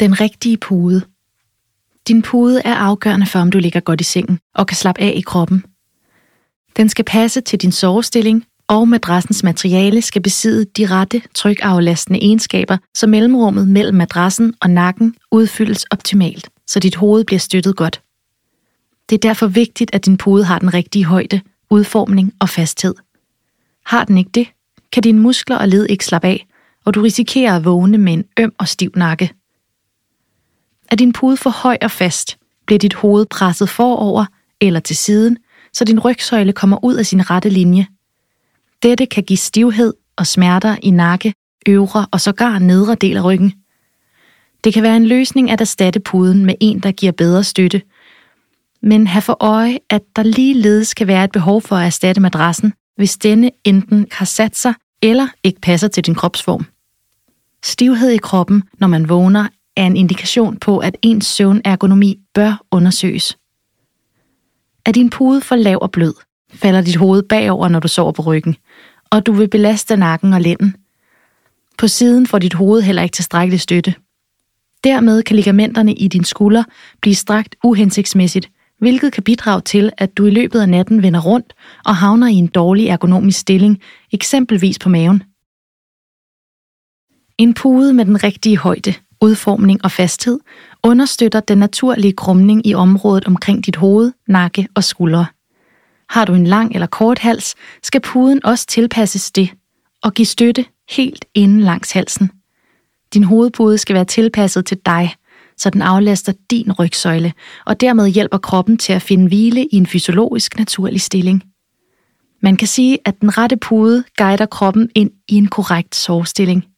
Den rigtige pude. Din pude er afgørende for, om du ligger godt i sengen og kan slappe af i kroppen. Den skal passe til din sovestilling, og madrassens materiale skal besidde de rette trykaflastende egenskaber, så mellemrummet mellem madrassen og nakken udfyldes optimalt, så dit hoved bliver støttet godt. Det er derfor vigtigt, at din pude har den rigtige højde, udformning og fasthed. Har den ikke det, kan dine muskler og led ikke slappe af, og du risikerer at vågne med en øm og stiv nakke. Er din pude for høj og fast, bliver dit hoved presset forover eller til siden, så din rygsøjle kommer ud af sin rette linje. Dette kan give stivhed og smerter i nakke, øvre og sågar nedre del af ryggen. Det kan være en løsning at erstatte puden med en, der giver bedre støtte, men have for øje, at der ligeledes kan være et behov for at erstatte madrassen, hvis denne enten har sat sig eller ikke passer til din kropsform. Stivhed i kroppen, når man vågner, er en indikation på, at ens søvnergonomi bør undersøges. Er din pude for lav og blød, falder dit hoved bagover, når du sover på ryggen, og du vil belaste nakken og lænden. På siden får dit hoved heller ikke tilstrækkelig støtte. Dermed kan ligamenterne i din skulder blive strakt uhensigtsmæssigt, hvilket kan bidrage til, at du i løbet af natten vender rundt og havner i en dårlig ergonomisk stilling, eksempelvis på maven. En pude med den rigtige højde, udformning og fasthed understøtter den naturlige krumning i området omkring dit hoved, nakke og skuldre. Har du en lang eller kort hals, skal puden også tilpasses det og give støtte helt inden langs halsen. Din hovedpude skal være tilpasset til dig – så den aflaster din rygsøjle, og dermed hjælper kroppen til at finde hvile i en fysiologisk naturlig stilling. Man kan sige, at den rette pude guider kroppen ind i en korrekt sovestilling –